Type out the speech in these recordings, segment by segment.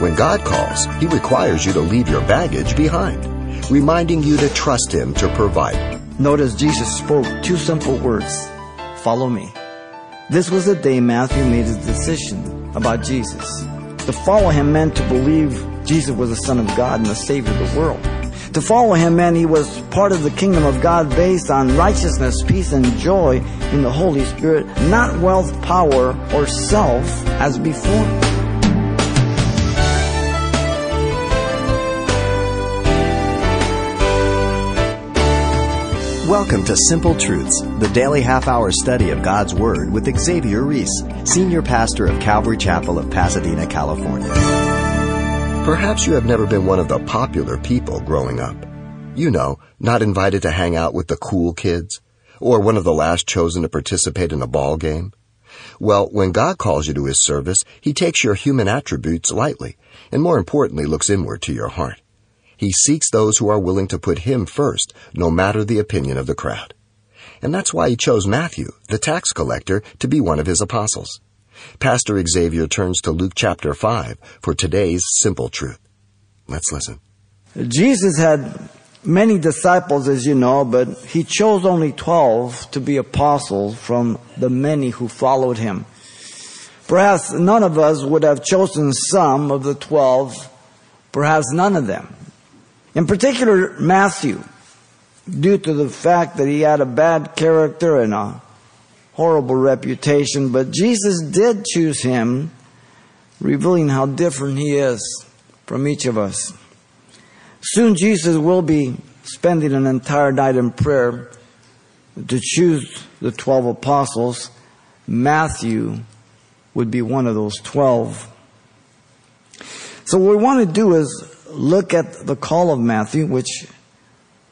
When God calls, He requires you to leave your baggage behind, reminding you to trust Him to provide. Notice Jesus spoke two simple words Follow me. This was the day Matthew made his decision about Jesus. To follow him meant to believe Jesus was the Son of God and the Savior of the world. To follow him meant he was part of the kingdom of God based on righteousness, peace, and joy in the Holy Spirit, not wealth, power, or self as before. Welcome to Simple Truths, the daily half hour study of God's Word with Xavier Ries, Senior Pastor of Calvary Chapel of Pasadena, California. Perhaps you have never been one of the popular people growing up. You know, not invited to hang out with the cool kids, or one of the last chosen to participate in a ball game. Well, when God calls you to His service, He takes your human attributes lightly, and more importantly, looks inward to your heart. He seeks those who are willing to put him first, no matter the opinion of the crowd. And that's why he chose Matthew, the tax collector, to be one of his apostles. Pastor Xavier turns to Luke chapter 5 for today's simple truth. Let's listen. Jesus had many disciples, as you know, but he chose only 12 to be apostles from the many who followed him. Perhaps none of us would have chosen some of the 12, perhaps none of them. In particular, Matthew, due to the fact that he had a bad character and a horrible reputation, but Jesus did choose him, revealing how different he is from each of us. Soon Jesus will be spending an entire night in prayer to choose the 12 apostles. Matthew would be one of those 12. So what we want to do is look at the call of Matthew, which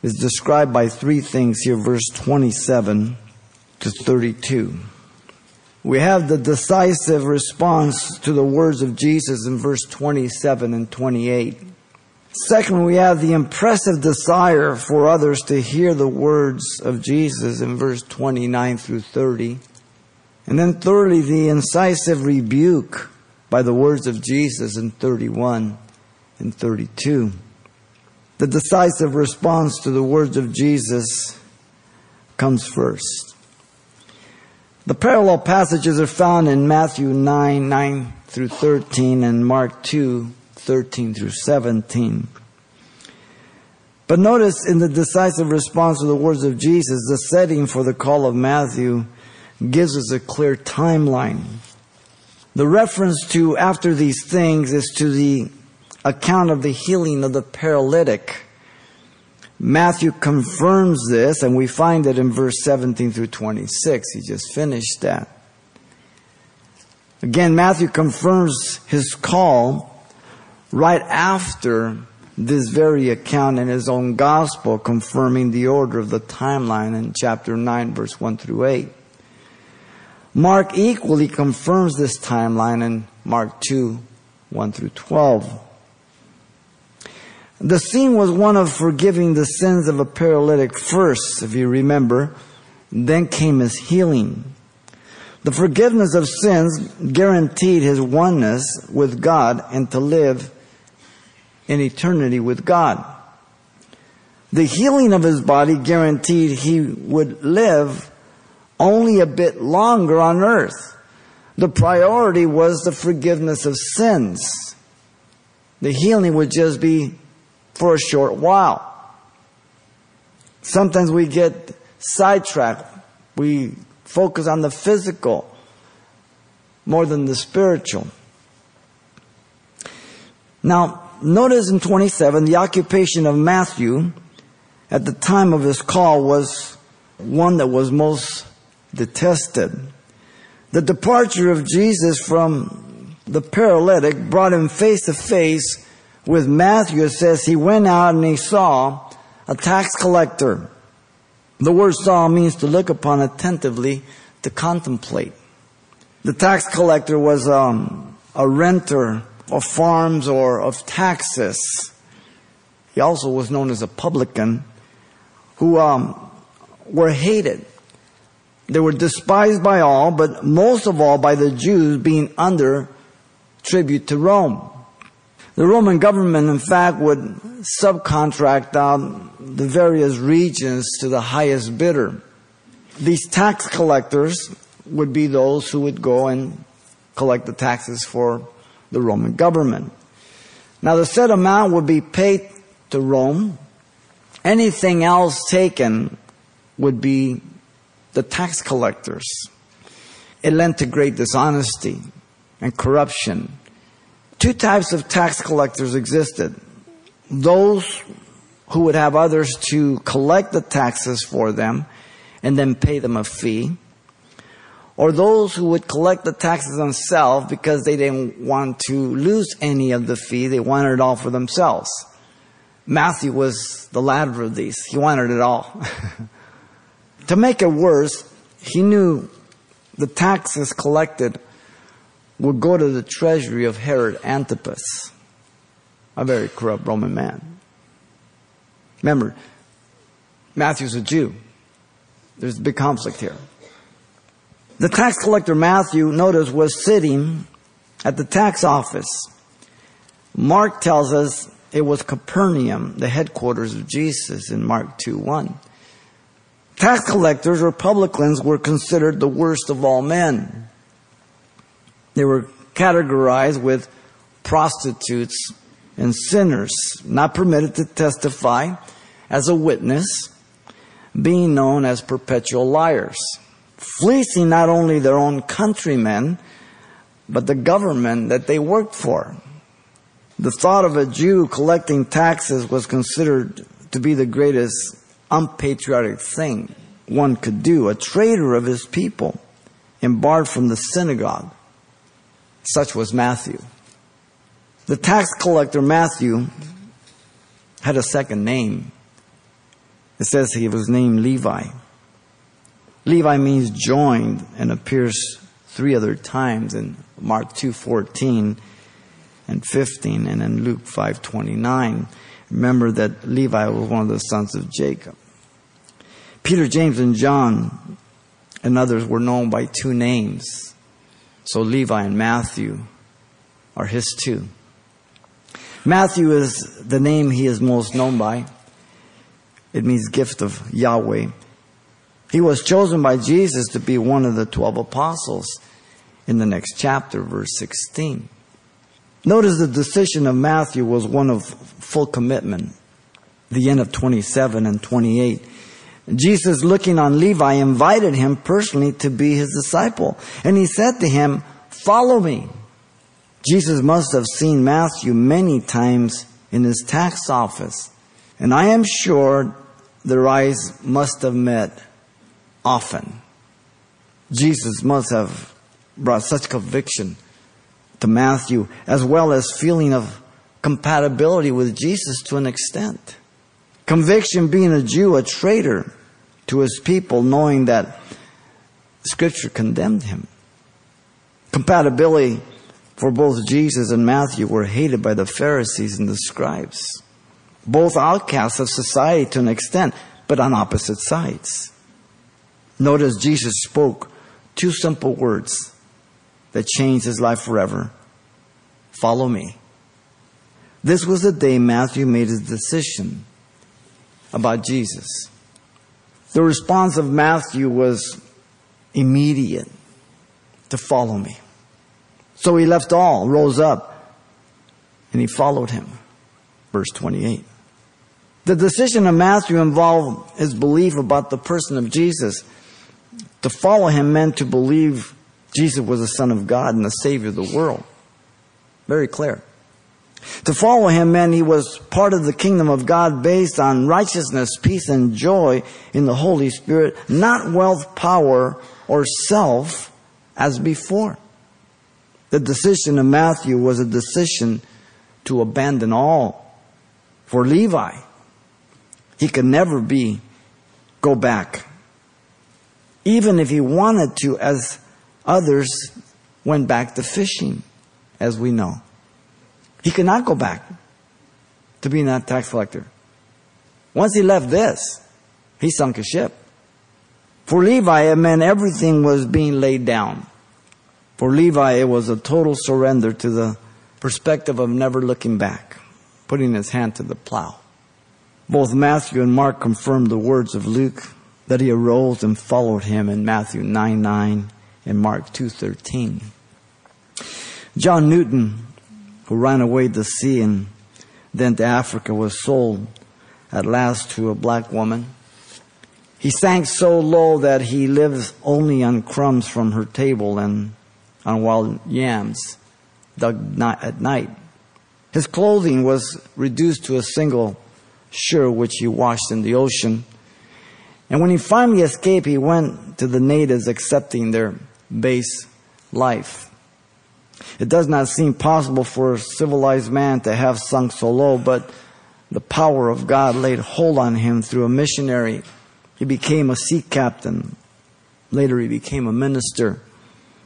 is described by three things here, verse 27 to 32. We have the decisive response to the words of Jesus in verse 27 and 28. Second, we have the impressive desire for others to hear the words of Jesus in verse 29 through 30. And then thirdly, the incisive rebuke by the words of Jesus in 31 and 32. The decisive response to the words of Jesus comes first. The parallel passages are found in Matthew 9, 9 through 13 and Mark 2, 13 through 17. But notice in the decisive response to the words of Jesus, the setting for the call of Matthew gives us a clear timeline. The reference to after these things is to the account of the healing of the paralytic. Matthew confirms this, and we find it in verse 17 through 26. He just finished that. Again, Matthew confirms his call right after this very account in his own gospel, confirming the order of the timeline in chapter 9, verse 1 through 8. Mark equally confirms this timeline in Mark 2, 1 through 12. The scene was one of forgiving the sins of a paralytic first, if you remember. Then came his healing. The forgiveness of sins guaranteed his oneness with God and to live in eternity with God. The healing of his body guaranteed he would live only a bit longer on earth. The priority was the forgiveness of sins. The healing would just be for a short while. Sometimes we get sidetracked. We focus on the physical more than the spiritual. Now, notice in 27, the occupation of Matthew at the time of his call was one that was most detested. The departure of Jesus from the paralytic brought him face to face with Matthew, it says he went out and he saw a tax collector. The word saw means to look upon attentively, to contemplate. The tax collector was um, a renter of farms or of taxes. He also was known as a publican who um, were hated. They were despised by all, but most of all by the Jews being under tribute to Rome. The Roman government, in fact, would subcontract out the various regions to the highest bidder. These tax collectors would be those who would go and collect the taxes for the Roman government. Now the said amount would be paid to Rome. Anything else taken would be the tax collectors. It led to great dishonesty and corruption. Two types of tax collectors existed. Those who would have others to collect the taxes for them and then pay them a fee or those who would collect the taxes themselves because they didn't want to lose any of the fee. They wanted it all for themselves. Matthew was the latter of these. He wanted it all. to make it worse, he knew the taxes collected would go to the treasury of Herod Antipas, a very corrupt Roman man. Remember, Matthew's a Jew. There's a big conflict here. The tax collector Matthew, notice, was sitting at the tax office. Mark tells us it was Capernaum, the headquarters of Jesus in Mark 2 1. Tax collectors or publicans were considered the worst of all men. They were categorized with prostitutes and sinners, not permitted to testify as a witness, being known as perpetual liars fleecing not only their own countrymen, but the government that they worked for. The thought of a Jew collecting taxes was considered to be the greatest unpatriotic thing one could do, a traitor of his people and barred from the synagogue. Such was Matthew. The tax collector Matthew had a second name. It says he was named Levi. Levi means joined and appears three other times in Mark 2:14 and 15 and in Luke 5:29. Remember that Levi was one of the sons of Jacob. Peter, James and John and others were known by two names. So Levi and Matthew are his two. Matthew is the name he is most known by. It means gift of Yahweh. He was chosen by Jesus to be one of the 12 apostles in the next chapter, verse 16. Notice the decision of Matthew was one of full commitment. The end of 27 and 28. Jesus, looking on Levi, invited him personally to be his disciple. And he said to him, Follow me. Jesus must have seen Matthew many times in his tax office. And I am sure their eyes must have met often. Jesus must have brought such conviction to Matthew, as well as feeling of compatibility with Jesus to an extent. Conviction being a Jew, a traitor to his people, knowing that Scripture condemned him. Compatibility for both Jesus and Matthew were hated by the Pharisees and the scribes. Both outcasts of society to an extent, but on opposite sides. Notice Jesus spoke two simple words that changed his life forever. Follow me. This was the day Matthew made his decision about Jesus. The response of Matthew was immediate to follow me. So he left all, rose up, and he followed him. Verse 28. The decision of Matthew involved his belief about the person of Jesus. To follow him meant to believe Jesus was the Son of God and the Savior of the world. Very clear. To follow him meant he was part of the kingdom of God based on righteousness, peace, and joy in the Holy Spirit, not wealth, power, or self as before. The decision of Matthew was a decision to abandon all for Levi. He could never be, go back even if he wanted to, as others went back to fishing, as we know. He could not go back to being that tax collector. Once he left this, he sunk his ship. For Levi, it meant everything was being laid down. For Levi, it was a total surrender to the perspective of never looking back, putting his hand to the plow. Both Matthew and Mark confirm the words of Luke that he arose and followed him in Matthew 9 9 and Mark 2.13. John Newton, who ran away to sea and then to Africa, was sold at last to a black woman. He sank so low that he lives only on crumbs from her table and on wild yams dug at night. His clothing was reduced to a single shirt which he washed in the ocean. And when he finally escaped, he went to the natives accepting their base life. It does not seem possible for a civilized man to have sunk so low, but the power of God laid hold on him through a missionary. He became a sea captain. Later, he became a minister.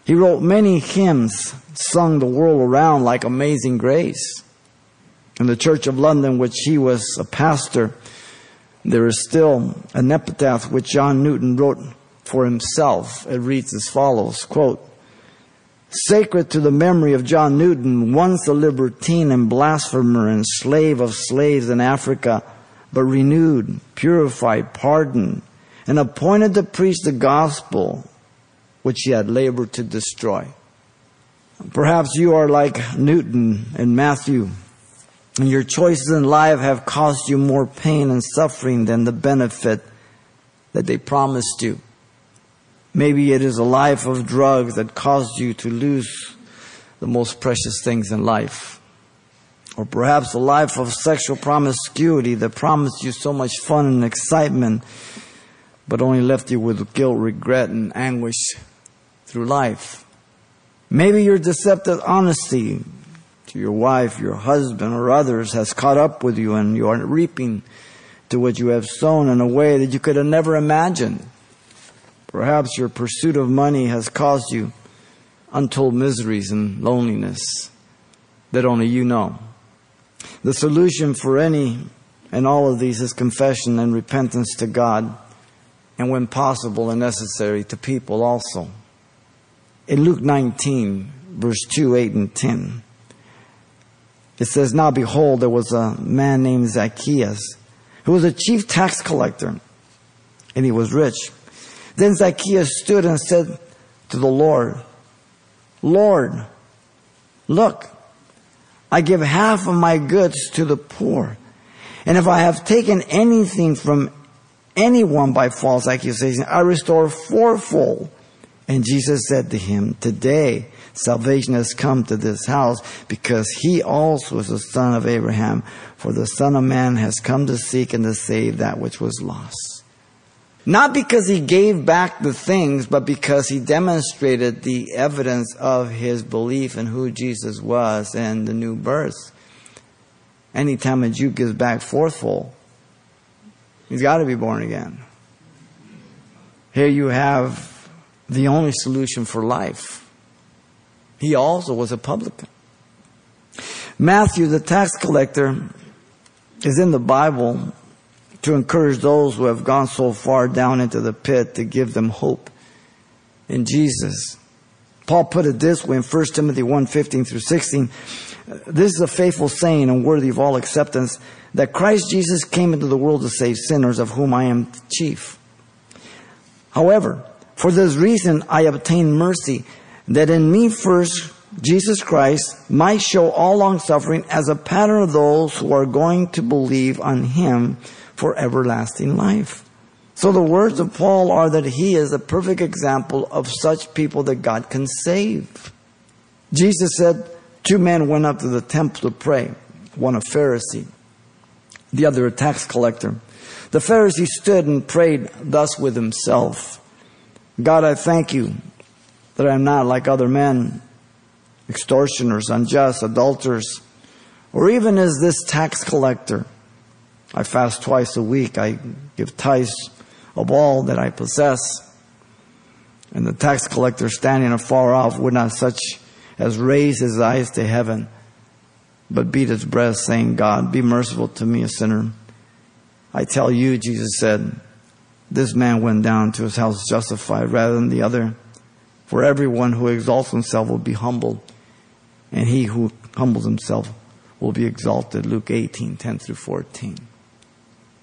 He wrote many hymns, sung the world around like Amazing Grace. In the Church of London, which he was a pastor, there is still an epitaph which John Newton wrote for himself. It reads as follows, quote, Sacred to the memory of John Newton, once a libertine and blasphemer and slave of slaves in Africa, but renewed, purified, pardoned, and appointed to preach the gospel which he had labored to destroy. Perhaps you are like Newton and Matthew, and your choices in life have caused you more pain and suffering than the benefit that they promised you. Maybe it is a life of drugs that caused you to lose the most precious things in life. Or perhaps a life of sexual promiscuity that promised you so much fun and excitement, but only left you with guilt, regret, and anguish through life. Maybe your deceptive honesty to your wife, your husband, or others has caught up with you and you are reaping to what you have sown in a way that you could have never imagined. Perhaps your pursuit of money has caused you untold miseries and loneliness that only you know. The solution for any and all of these is confession and repentance to God, and when possible and necessary, to people also. In Luke 19, verse 2, 8, and 10, it says, Now behold, there was a man named Zacchaeus, who was a chief tax collector, and he was rich. Then Zacchaeus stood and said to the Lord, Lord, look, I give half of my goods to the poor. And if I have taken anything from anyone by false accusation, I restore fourfold. And Jesus said to him, Today salvation has come to this house because he also is the son of Abraham. For the Son of Man has come to seek and to save that which was lost. Not because he gave back the things, but because he demonstrated the evidence of his belief in who Jesus was and the new birth. Anytime a Jew gives back fourfold, he's got to be born again. Here you have the only solution for life. He also was a publican. Matthew, the tax collector, is in the Bible to encourage those who have gone so far down into the pit to give them hope in Jesus. Paul put it this way in 1 Timothy 1 15 through 16. This is a faithful saying and worthy of all acceptance that Christ Jesus came into the world to save sinners, of whom I am chief. However, for this reason I obtained mercy, that in me first Jesus Christ might show all long suffering as a pattern of those who are going to believe on him for everlasting life. So the words of Paul are that he is a perfect example of such people that God can save. Jesus said, Two men went up to the temple to pray, one a Pharisee, the other a tax collector. The Pharisee stood and prayed thus with himself God, I thank you that I am not like other men, extortioners, unjust, adulterers, or even as this tax collector. I fast twice a week. I give tithes of all that I possess. And the tax collector standing afar off would not such as raise his eyes to heaven, but beat his breast, saying, God, be merciful to me, a sinner. I tell you, Jesus said, this man went down to his house justified rather than the other. For everyone who exalts himself will be humbled, and he who humbles himself will be exalted. Luke 18, 10 through 14.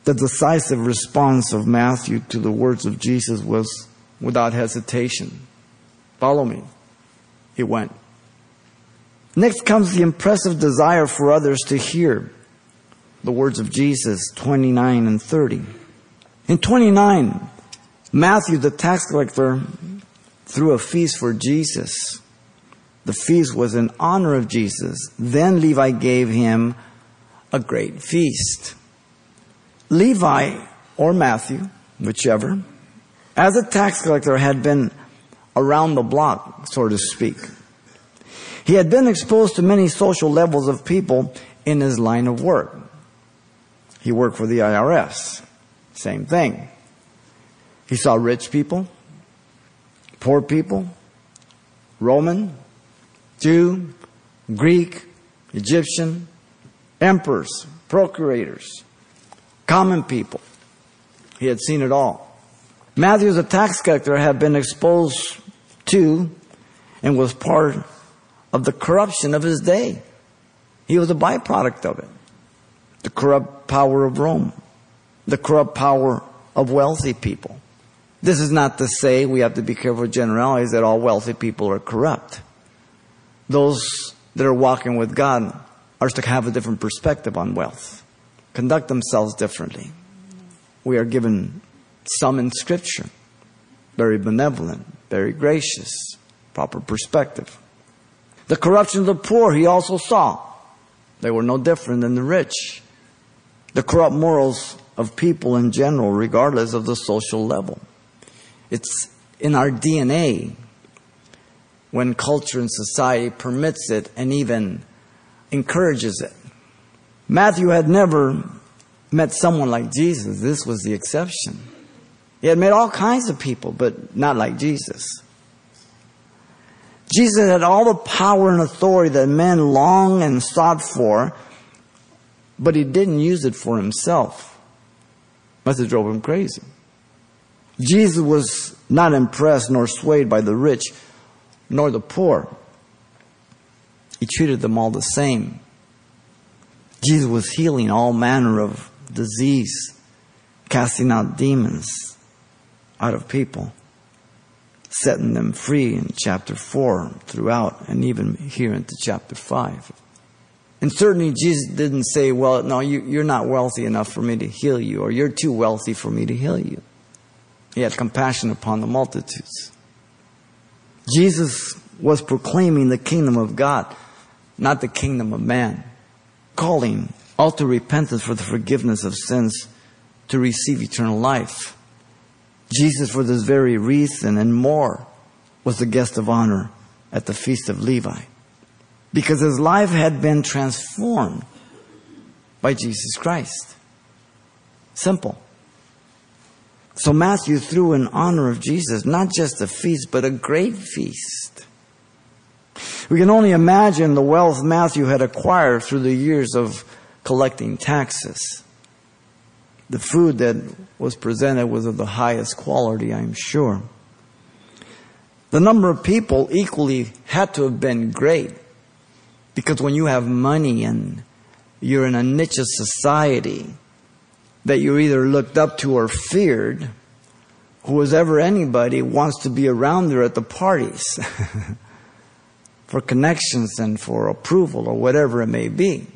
The decisive response of Matthew to the words of Jesus was without hesitation. Follow me. He went. Next comes the impressive desire for others to hear the words of Jesus, 29 and 30. In 29, Matthew, the tax collector, threw a feast for Jesus. The feast was in honor of Jesus. Then Levi gave him a great feast. Levi, or Matthew, whichever, as a tax collector had been around the block, so to speak. He had been exposed to many social levels of people in his line of work. He worked for the IRS. Same thing. He saw rich people, poor people, Roman, Jew, Greek, Egyptian, emperors, procurators, common people. He had seen it all. Matthew, as a tax collector, had been exposed to and was part of the corruption of his day. He was a byproduct of it. The corrupt power of Rome, the corrupt power of wealthy people. This is not to say we have to be careful with generalities that all wealthy people are corrupt. Those that are walking with God are to have a different perspective on wealth, conduct themselves differently. We are given some in Scripture, very benevolent, very gracious, proper perspective. The corruption of the poor he also saw. They were no different than the rich. The corrupt morals of people in general, regardless of the social level. It's in our DNA when culture and society permits it and even encourages it. Matthew had never met someone like Jesus. This was the exception. He had met all kinds of people, but not like Jesus. Jesus had all the power and authority that men long and sought for, but he didn't use it for himself. Must have drove him crazy. Jesus was not impressed nor swayed by the rich nor the poor. He treated them all the same. Jesus was healing all manner of disease, casting out demons out of people, setting them free in chapter 4 throughout, and even here into chapter 5. And certainly Jesus didn't say, Well, no, you, are not wealthy enough for me to heal you, or you're too wealthy for me to heal you. He had compassion upon the multitudes. Jesus was proclaiming the kingdom of God, not the kingdom of man, calling all to repentance for the forgiveness of sins to receive eternal life. Jesus, for this very reason and more, was the guest of honor at the feast of Levi because his life had been transformed by Jesus Christ. Simple. So Matthew threw in honor of Jesus not just a feast, but a great feast. We can only imagine the wealth Matthew had acquired through the years of collecting taxes. The food that was presented was of the highest quality, I'm sure. The number of people equally had to have been great because when you have money and you're in a niche of society, that you're either looked up to or feared, who was ever anybody wants to be around there at the parties for connections and for approval or whatever it may be.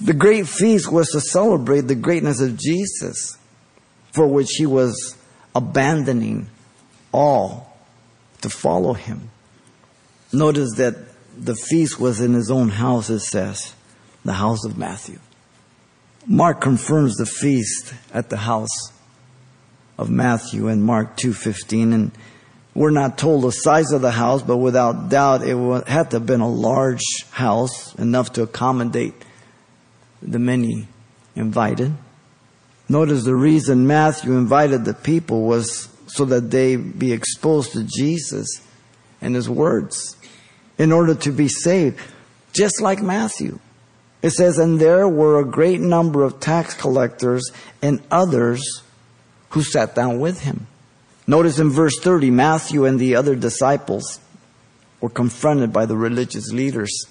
The great feast was to celebrate the greatness of Jesus, for which he was abandoning all to follow him. Notice that the feast was in his own house, it says, the house of Matthew. Mark confirms the feast at the house of Matthew in Mark 2:15 and we're not told the size of the house but without doubt it had to have been a large house enough to accommodate the many invited. Notice the reason Matthew invited the people was so that they be exposed to Jesus and his words in order to be saved just like Matthew. It says, and there were a great number of tax collectors and others who sat down with him. Notice in verse 30, Matthew and the other disciples were confronted by the religious leaders.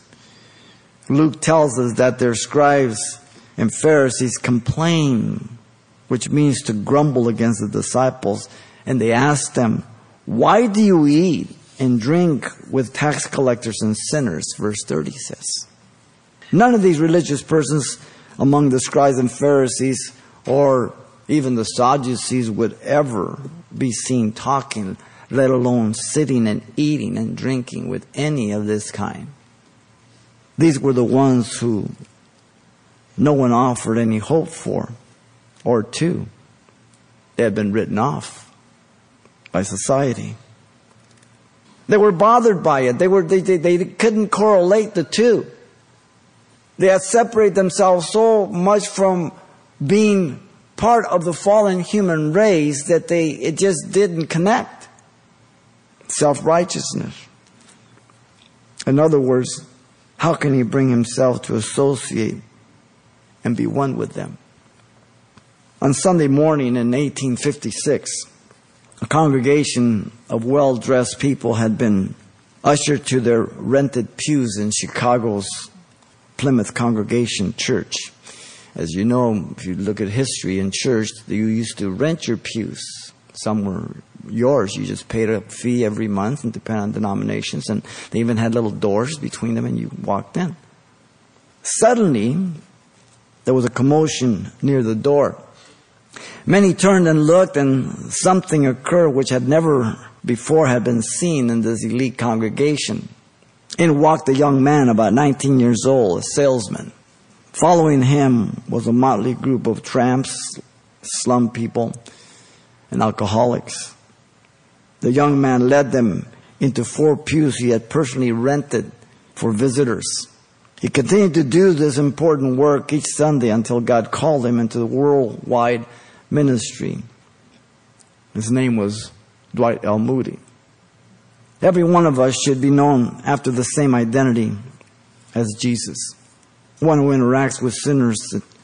Luke tells us that their scribes and Pharisees complained, which means to grumble against the disciples, and they asked them, Why do you eat and drink with tax collectors and sinners? Verse 30 says. None of these religious persons among the scribes and Pharisees or even the Sadducees would ever be seen talking, let alone sitting and eating and drinking with any of this kind. These were the ones who no one offered any hope for or to. They had been written off by society. They were bothered by it. They, were, they, they, they couldn't correlate the two. They had separated themselves so much from being part of the fallen human race that they, it just didn't connect. Self-righteousness. In other words, how can he bring himself to associate and be one with them? On Sunday morning in 1856, a congregation of well dressed people had been ushered to their rented pews in Chicago's Plymouth Congregation Church. As you know, if you look at history in church, you used to rent your pews. Some were yours. You just paid a fee every month and depending on denominations. And they even had little doors between them and you walked in. Suddenly, there was a commotion near the door. Many turned and looked, and something occurred which had never before had been seen in this elite congregation. In walked a young man about 19 years old, a salesman. Following him was a motley group of tramps, slum people, and alcoholics. The young man led them into four pews he had personally rented for visitors. He continued to do this important work each Sunday until God called him into the worldwide ministry. His name was Dwight L. Moody. Every one of us should be known after the same identity as Jesus. One who interacts with sinners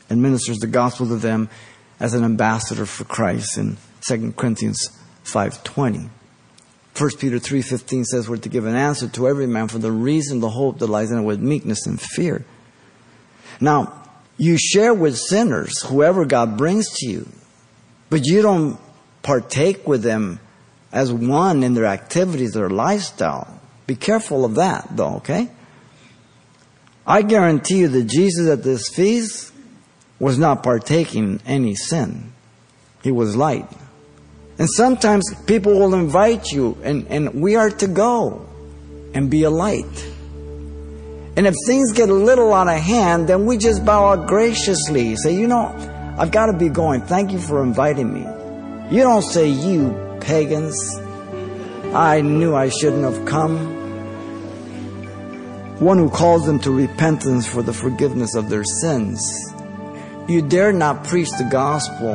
and ministers the gospel to them as an ambassador for Christ in 2 Corinthians 5.20. 1 Peter 3.15 says we're to give an answer to every man for the reason, the hope that lies in it with meekness and fear. Now, you share with sinners whoever God brings to you, but you don't partake with them as one in their activities, their lifestyle. Be careful of that, though, okay? I guarantee you that Jesus at this feast was not partaking any sin. He was light. And sometimes people will invite you, and, and we are to go and be a light. And if things get a little out of hand, then we just bow out graciously. Say, you know, I've got to be going. Thank you for inviting me. You don't say, you pagans. I knew I shouldn't have come. One who calls them to repentance for the forgiveness of their sins. You dare not preach the gospel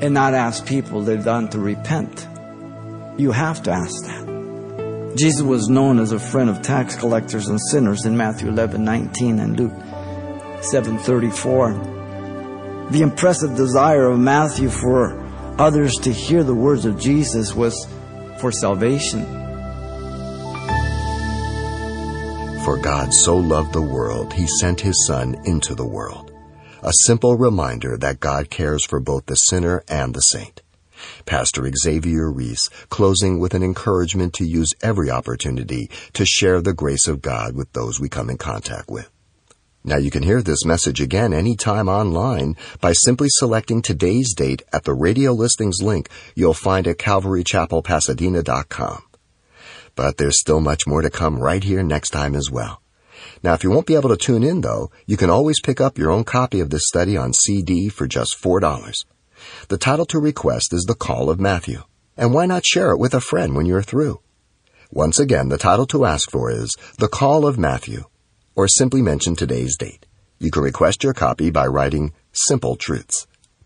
and not ask people they've done to repent. You have to ask that. Jesus was known as a friend of tax collectors and sinners in Matthew 11, 19 and Luke 7, 34. The impressive desire of Matthew for others to hear the words of Jesus was for salvation. For God so loved the world, he sent his Son into the world. A simple reminder that God cares for both the sinner and the saint. Pastor Xavier Ries closing with an encouragement to use every opportunity to share the grace of God with those we come in contact with. Now you can hear this message again anytime online by simply selecting today's date at the radio listings link you'll find at calvarychapelpasadena.com. But there's still much more to come right here next time as well. Now if you won't be able to tune in though, you can always pick up your own copy of this study on CD for just $4. The title to request is The Call of Matthew. And why not share it with a friend when you're through? Once again, the title to ask for is The Call of Matthew or simply mention today's date. You can request your copy by writing Simple Truths,